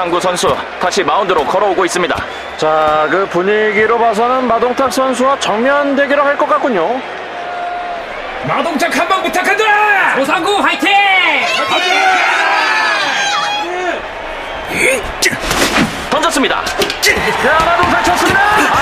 조상구 선수 다시 마운드로 걸어오고 있습니다. 자, 그 분위기로 봐서는 마동탁 선수와 정면 대결을 할 것 같군요. 마동작 한방 부탁한다! 조상구 화이팅! 던졌습니다. 자, 마동탁 쳤습니다.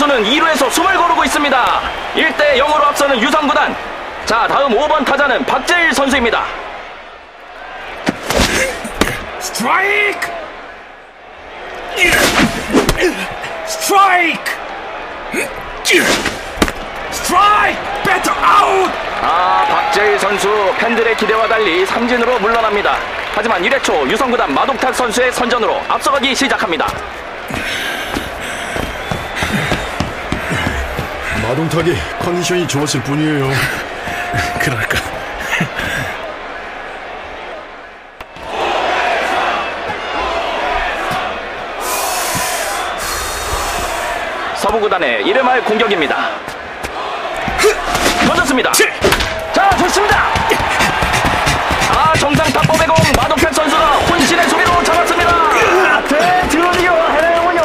선수는 2루에서 숨을 고르고 있습니다. 1대 0으로 앞서는 유성구단. 자, 다음 5번 타자는 박재일 선수입니다. 스트라이크! 스트라이크! 스트라이크! 배터 아웃! 아, 박재일 선수 팬들의 기대와 달리 삼진으로 물러납니다. 하지만 1회 초 유성구단 마동탁 선수의 선전으로 앞서가기 시작합니다. 마동탁이 컨디션이 좋았을 뿐이에요. 그럴까? 서부구단의 1회말 공격입니다. 던졌습니다. 자, 좋습니다. 아, 정상 탑법의 공 마동탁 선수가 혼신의 소리로 잡았습니다. 대 들어지겨 해내는군요.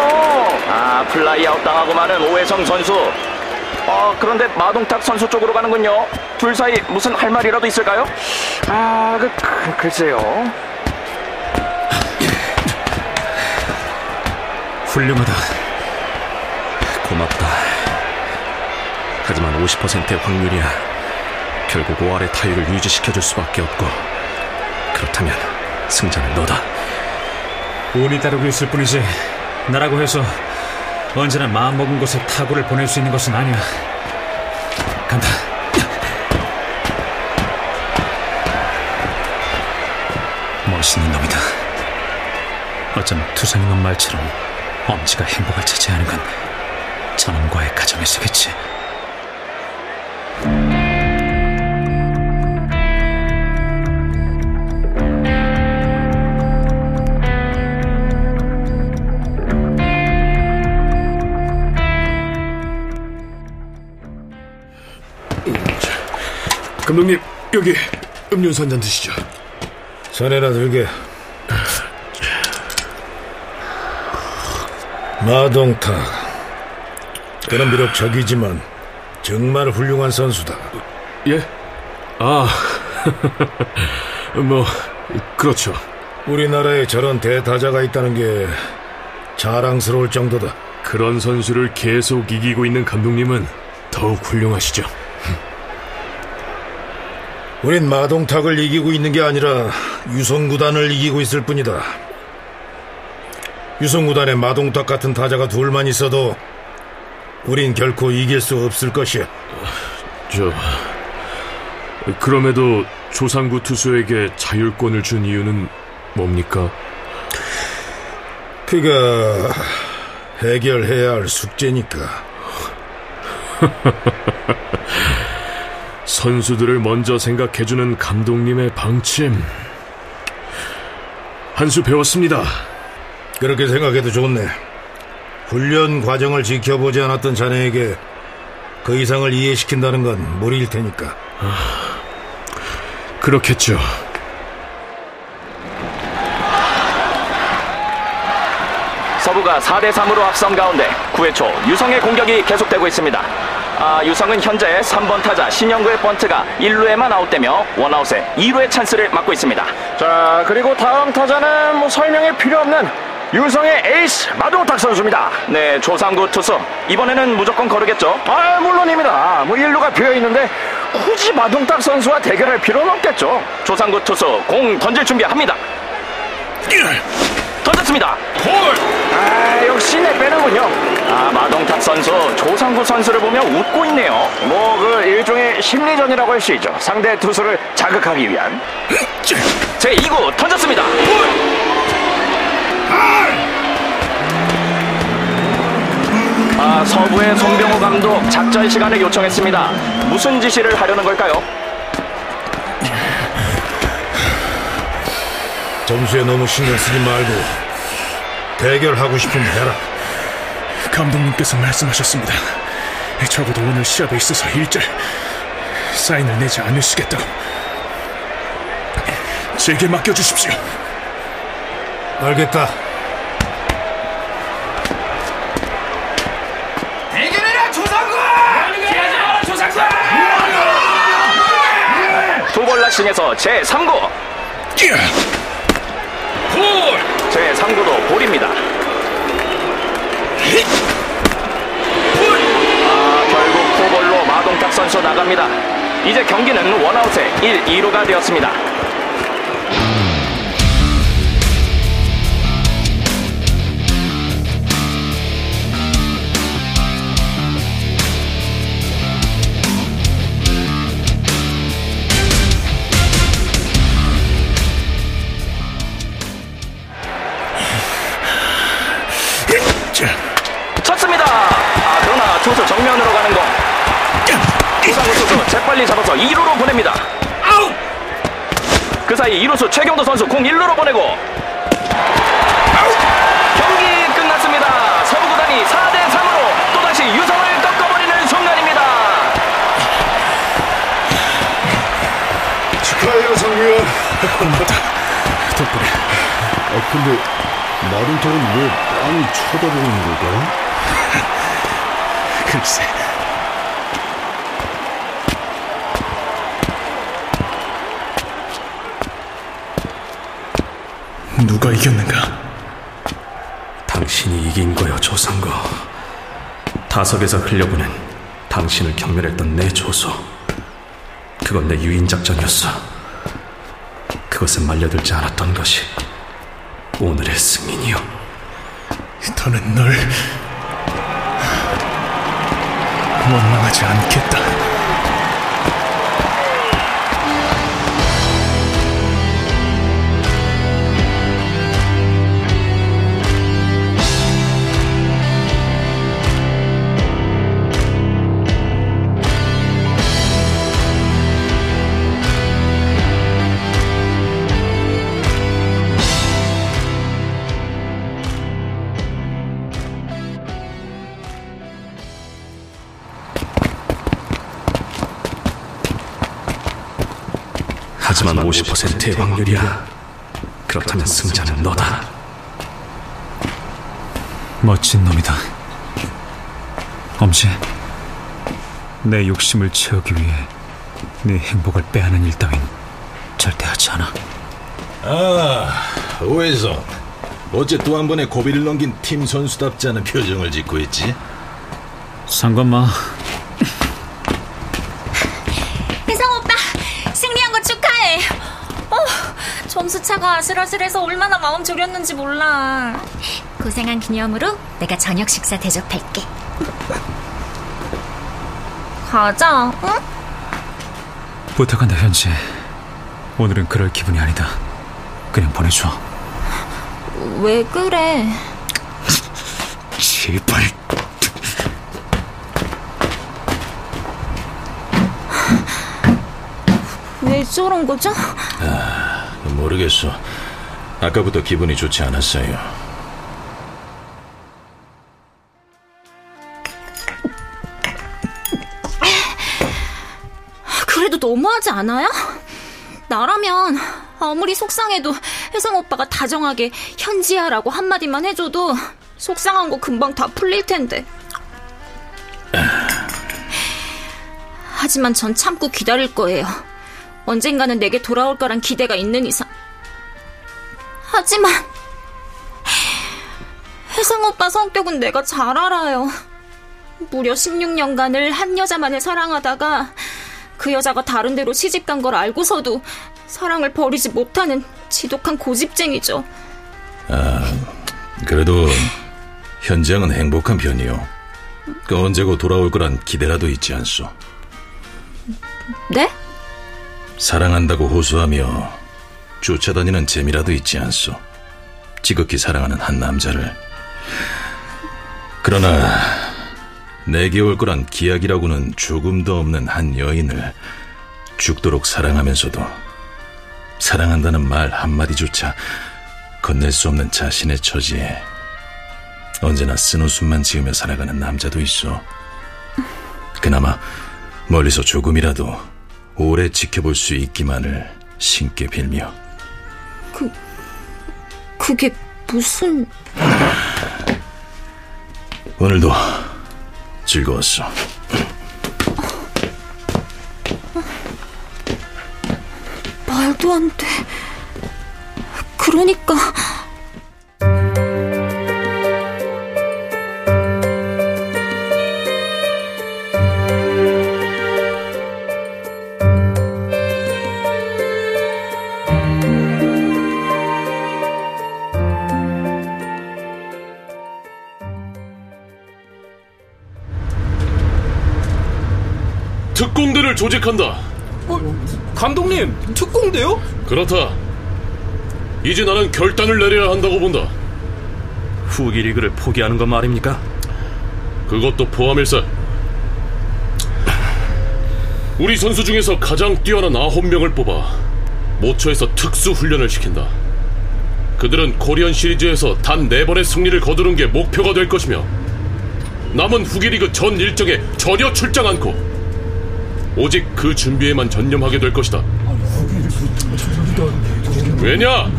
아, 플라이 아웃 당하고 마는 오혜성 선수. 어, 그런데 마동탁 선수 쪽으로 가는군요. 둘 사이 무슨 할 말이라도 있을까요? 아, 그, 그 글쎄요. 훌륭하다. 고맙다. 하지만 50%의 확률이야. 결국 5할의 타율을 유지시켜줄 수밖에 없고 그렇다면 승자는 너다. 운이 따르고 있을 뿐이지 나라고 해서 언제나 마음먹은 곳에 타구를 보낼 수 있는 것은 아니야 간다. 멋있는 놈이다. 어쩌면 투성이 놈 말처럼 엄지가 행복을 차지하는 건 저놈과의 가정에서겠지 감독님, 여기 음료수 한 잔 드시죠. 전에나 들게. 마동탁. 그는 비록 적이지만 정말 훌륭한 선수다. 예? 아, 뭐, 그렇죠. 우리나라에 저런 대타자가 있다는 게 자랑스러울 정도다. 그런 선수를 계속 이기고 있는 감독님은 더욱 훌륭하시죠. 우린 마동탁을 이기고 있는 게 아니라 유성구단을 이기고 있을 뿐이다. 유성구단에 마동탁 같은 타자가 둘만 있어도 우린 결코 이길 수 없을 것이야. 저, 그럼에도 조상구 투수에게 자율권을 준 이유는 뭡니까? 그가 해결해야 할 숙제니까. 선수들을 먼저 생각해주는 감독님의 방침. 한 수 배웠습니다. 그렇게 생각해도 좋네. 훈련 과정을 지켜보지 않았던 자네에게 그 이상을 이해시킨다는 건 무리일 테니까. 그렇겠죠. 서부가 4대 3으로 앞선 가운데 9회 초 유성의 공격이 계속되고 있습니다. 아, 유성은 현재 3번 타자 신영구의 번트가 1루에만 아웃되며 원아웃에 2루의 찬스를 맞고 있습니다. 자, 그리고 다음 타자는 뭐 설명이 필요 없는 유성의 에이스 마동탁 선수입니다. 네, 조상구 투수 이번에는 무조건 거르겠죠. 아, 물론입니다. 뭐 1루가 비어 있는데 굳이 마동탁 선수와 대결할 필요는 없겠죠. 조상구 투수 공 던질 준비합니다. 던졌습니다. 아, 역시 내 빼는군요. 아, 마동탁 선수 조상구 선수를 보며 웃고 있네요. 뭐, 그 일종의 심리전이라고 할 수 있죠. 상대 투수를 자극하기 위한. 제 2구 던졌습니다. 아, 서부의 손병호 감독 작전 시간을 요청했습니다. 무슨 지시를 하려는 걸까요? 점수에 너무 신경 쓰지 말고 대결하고 싶으면 해라. 감독님께서 말씀하셨습니다. 적어도 오늘 시합에 있어서 일절 사인을 내지 않으시겠다고. 제게 맡겨주십시오. 알겠다. 대결해라 조상구! 조상구! 두볼 라싱에서 제 3구, 볼! 제 3구도 볼입니다. 아, 결국 포볼로 마동탁 선수 나갑니다. 이제 경기는 원아웃에 1, 2루가 되었습니다. 자, 쳤습니다. 아, 그러나 투수 정면으로 가는 공. 이상우 투수 재빨리 잡아서 2루로 보냅니다. 아웃! 그 사이 2루수 최경도 선수 공 1루로 보내고 경기 끝났습니다. 서부구단이 4대 3으로 또다시 유성을 꺾어버리는 순간입니다. 축하해요, 성규현. 고맙다. 덕분에 아, 근데 마동탁은 왜 빤히 쳐다보는 걸까? 글쎄. 누가 이겼는가? 당신이 이긴 거요, 조상거. 타석에서 흘려보낸 당신을 경멸했던 내 조소. 그건 내 유인 작전이었어. 그것에 말려들지 않았던 것이 오늘의 승인이요. 더는 널 원망하지 않겠다. 50%의 확률이야. 그렇다면 승자는 너다. 멋진 놈이다. 엄지, 내 욕심을 채우기 위해 네 행복을 빼앗는 일 따윈 절대 하지 않아. 아, 오해성. 어째 또한 번의 고비를 넘긴 팀 선수답지 않은 표정을 짓고 있지? 상관마. 점수 차가 아슬아슬해서 얼마나 마음 졸였는지 몰라. 고생한 기념으로 내가 저녁 식사 대접할게. 가자, 응? 부탁한다, 현지. 오늘은 그럴 기분이 아니다. 그냥 보내줘. 왜 그래? 제발. 왜 저런 거죠? 모르겠어. 아까부터 기분이 좋지 않았어요. 그래도 너무하지 않아요? 나라면 아무리 속상해도 혜성 오빠가 다정하게 현지야라고 한마디만 해줘도 속상한 거 금방 다 풀릴 텐데. 하지만 전 참고 기다릴 거예요. 언젠가는 내게 돌아올 거란 기대가 있는 이상. 하지만 혜성 오빠 성격은 내가 잘 알아요. 무려 16년간을 한 여자만을 사랑하다가 그 여자가 다른 데로 시집 간 걸 알고서도 사랑을 버리지 못하는 지독한 고집쟁이죠. 아, 그래도 현장은 행복한 편이요. 그 언제고 돌아올 거란 기대라도 있지 않소. 네? 사랑한다고 호소하며 쫓아다니는 재미라도 있지 않소. 지극히 사랑하는 한 남자를. 그러나 내게 올 거란 기약이라고는 조금도 없는 한 여인을 죽도록 사랑하면서도 사랑한다는 말 한마디조차 건넬 수 없는 자신의 처지에 언제나 쓴웃음만 지으며 살아가는 남자도 있어. 그나마 멀리서 조금이라도 오래 지켜볼 수 있기만을 신께 빌며. 그, 그게 무슨... 오늘도 즐거웠어. 말도 안 돼. 그러니까... 조직한다. 감독님, 특공대요? 그렇다. 이제 나는 결단을 내려야 한다고 본다. 후기 리그를 포기하는 건 말입니까? 그것도 포함해서 우리 선수 중에서 가장 뛰어난 아홉 명을 뽑아 모처에서 특수 훈련을 시킨다. 그들은 코리안 시리즈에서 단 네 번의 승리를 거두는 게 목표가 될 것이며 남은 후기 리그 전 일정에 전혀 출장 않고 오직 그 준비에만 전념하게 될 것이다. 왜냐?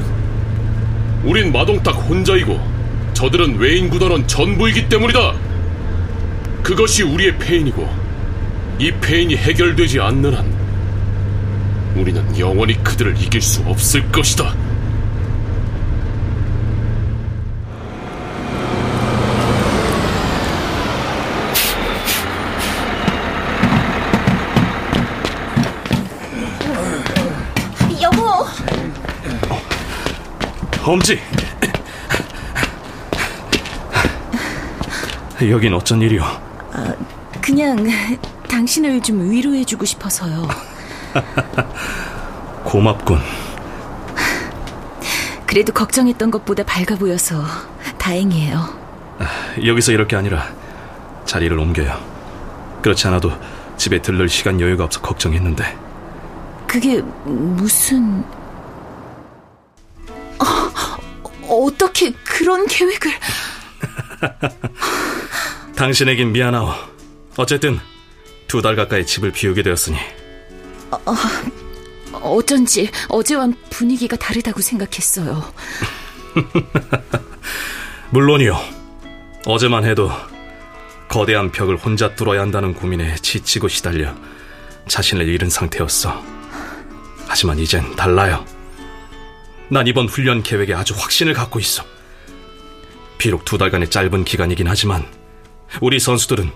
우린 마동탁 혼자이고 저들은 외인 구단원 전부이기 때문이다. 그것이 우리의 패인이고 이 패인이 해결되지 않는 한 우리는 영원히 그들을 이길 수 없을 것이다. 여보! 엄지! 여긴 어쩐 일이오? 그냥 당신을 좀 위로해주고 싶어서요. 고맙군. 그래도 걱정했던 것보다 밝아 보여서 다행이에요. 여기서 이럴 게 아니라 자리를 옮겨요. 그렇지 않아도 집에 들를 시간 여유가 없어 걱정했는데. 그게 무슨... 어, 어떻게 그런 계획을... 당신에겐 미안하오. 어쨌든 두 달 가까이 집을 비우게 되었으니 어, 어쩐지 어제와 분위기가 다르다고 생각했어요. 물론이요. 어제만 해도 거대한 벽을 혼자 뚫어야 한다는 고민에 지치고 시달려 자신을 잃은 상태였어. 하지만 이젠 달라요. 난 이번 훈련 계획에 아주 확신을 갖고 있어. 비록 두 달간의 짧은 기간이긴 하지만 우리 선수들은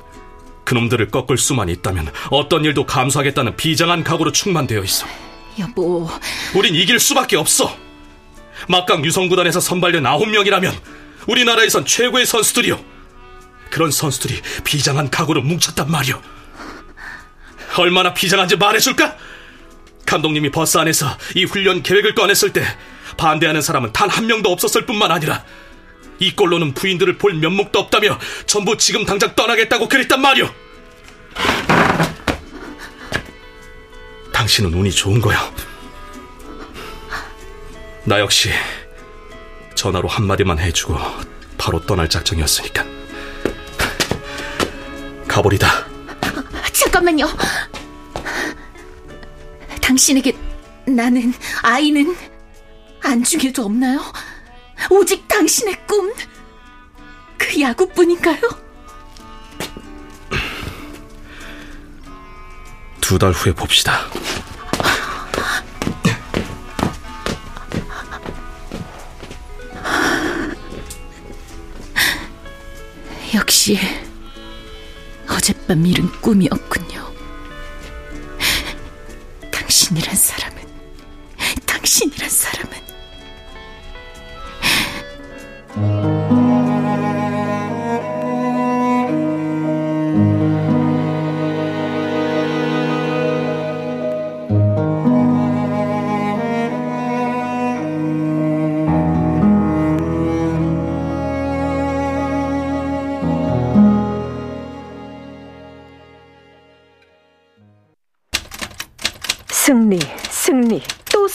그놈들을 꺾을 수만 있다면 어떤 일도 감수하겠다는 비장한 각오로 충만되어 있어. 여보, 우린 이길 수밖에 없어. 막강 유성구단에서 선발된 아홉 명이라면 우리나라에선 최고의 선수들이요. 그런 선수들이 비장한 각오로 뭉쳤단 말이오. 얼마나 비장한지 말해줄까? 감독님이 버스 안에서 이 훈련 계획을 꺼냈을 때 반대하는 사람은 단 한 명도 없었을 뿐만 아니라 이 꼴로는 부인들을 볼 면목도 없다며 전부 지금 당장 떠나겠다고 그랬단 말이오. 당신은 운이 좋은 거야. 나 역시 전화로 한마디만 해주고 바로 떠날 작정이었으니까. 가버리다. 잠깐만요. 당신에게 나는, 아이는 안중에도 없나요? 오직 당신의 꿈, 그 야구뿐인가요? 두 달 후에 봅시다. 역시 어젯밤 일은 꿈이었군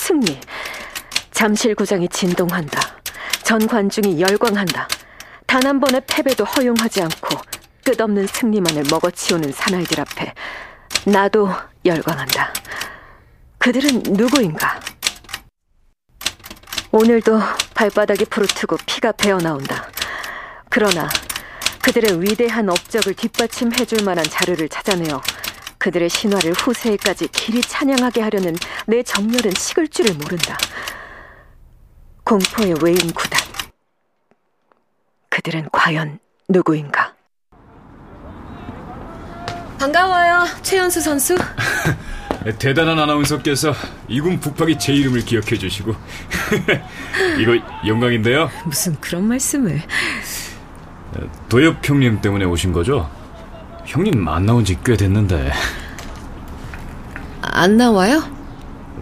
승리. 잠실구장이 진동한다. 전 관중이 열광한다. 단 한 번의 패배도 허용하지 않고 끝없는 승리만을 먹어치우는 사나이들 앞에 나도 열광한다. 그들은 누구인가? 오늘도 발바닥이 부르트고 피가 배어나온다. 그러나 그들의 위대한 업적을 뒷받침해줄 만한 자료를 찾아내어 그들의 신화를 후세에까지 길이 찬양하게 하려는 내 정열은 식을 줄을 모른다. 공포의 외인 구단. 그들은 과연 누구인가? 반가워요, 최연수 선수. 대단한 아나운서께서 이군 북팍이 제 이름을 기억해 주시고 이거 영광인데요. 무슨 그런 말씀을. 도엽 형님 때문에 오신 거죠? 형님 안 나온 지 꽤 됐는데. 안 나와요?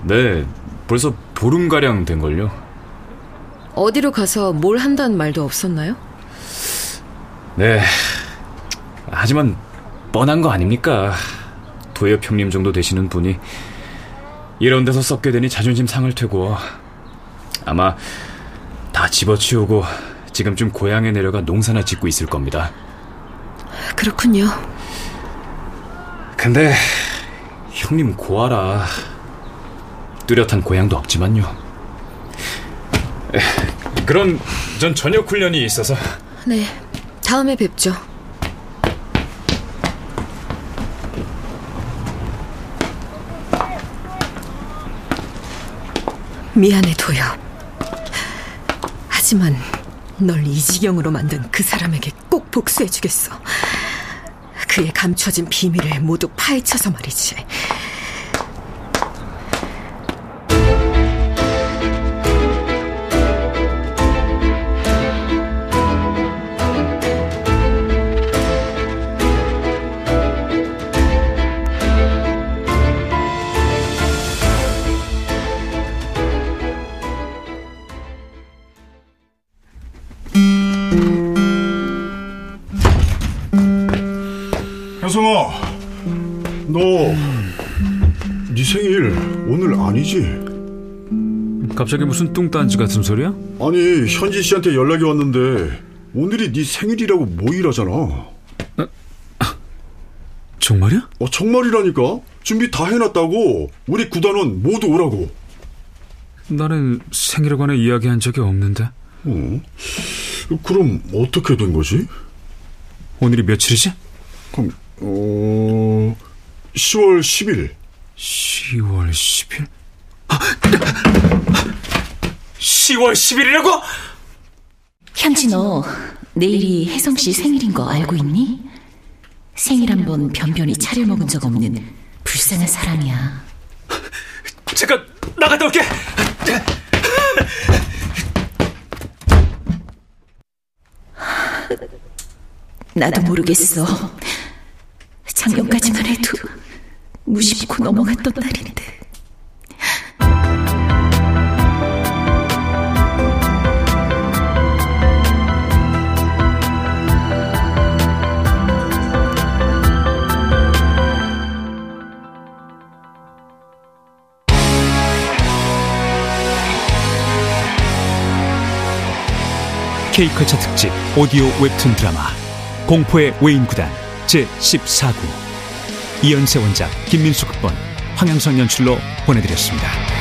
네, 벌써 보름가량 된걸요. 어디로 가서 뭘 한다는 말도 없었나요? 네. 하지만 뻔한 거 아닙니까? 도엽 형님 정도 되시는 분이 이런 데서 썩게 되니 자존심 상할 테고 아마 다 집어치우고 지금쯤 고향에 내려가 농사나 짓고 있을 겁니다. 그렇군요. 근데 형님 고아라 뚜렷한 고향도 없지만요. 에, 그럼 전 저녁 훈련이 있어서 네, 다음에 뵙죠. 미안해, 도엽. 하지만 널 이 지경으로 만든 그 사람에게 꼭 복수해주겠어. 그의 감춰진 비밀을 모두 파헤쳐서 말이지. 혜성아, 너, 네 생일 오늘 아니지? 갑자기 무슨 뚱딴지 같은 소리야? 아니, 현지 씨한테 연락이 왔는데 오늘이 네 생일이라고 모이라잖아. 정말이야? 어, 정말이라니까. 준비 다 해놨다고. 우리 구단원 모두 오라고. 나는 생일에 관해 이야기한 적이 없는데. 어? 그럼 어떻게 된 거지? 오늘이 며칠이지? 그럼 어... 10월 10일. 10월 10일? 10월 10일이라고? 현지 너 내일이 혜성 씨 생일인 거 알고 있니? 생일 한 번 변변히 차려 먹은 적 없는 불쌍한 사람이야. 잠깐 나갔다 올게. 나도 모르겠어. 작년까지만 해도 무심코 넘어갔던 날인데. K컬처 특집 오디오 웹툰 드라마 공포의 외인구단 제14구 이연세 원작 김민수 극본 황양선 연출로 보내드렸습니다.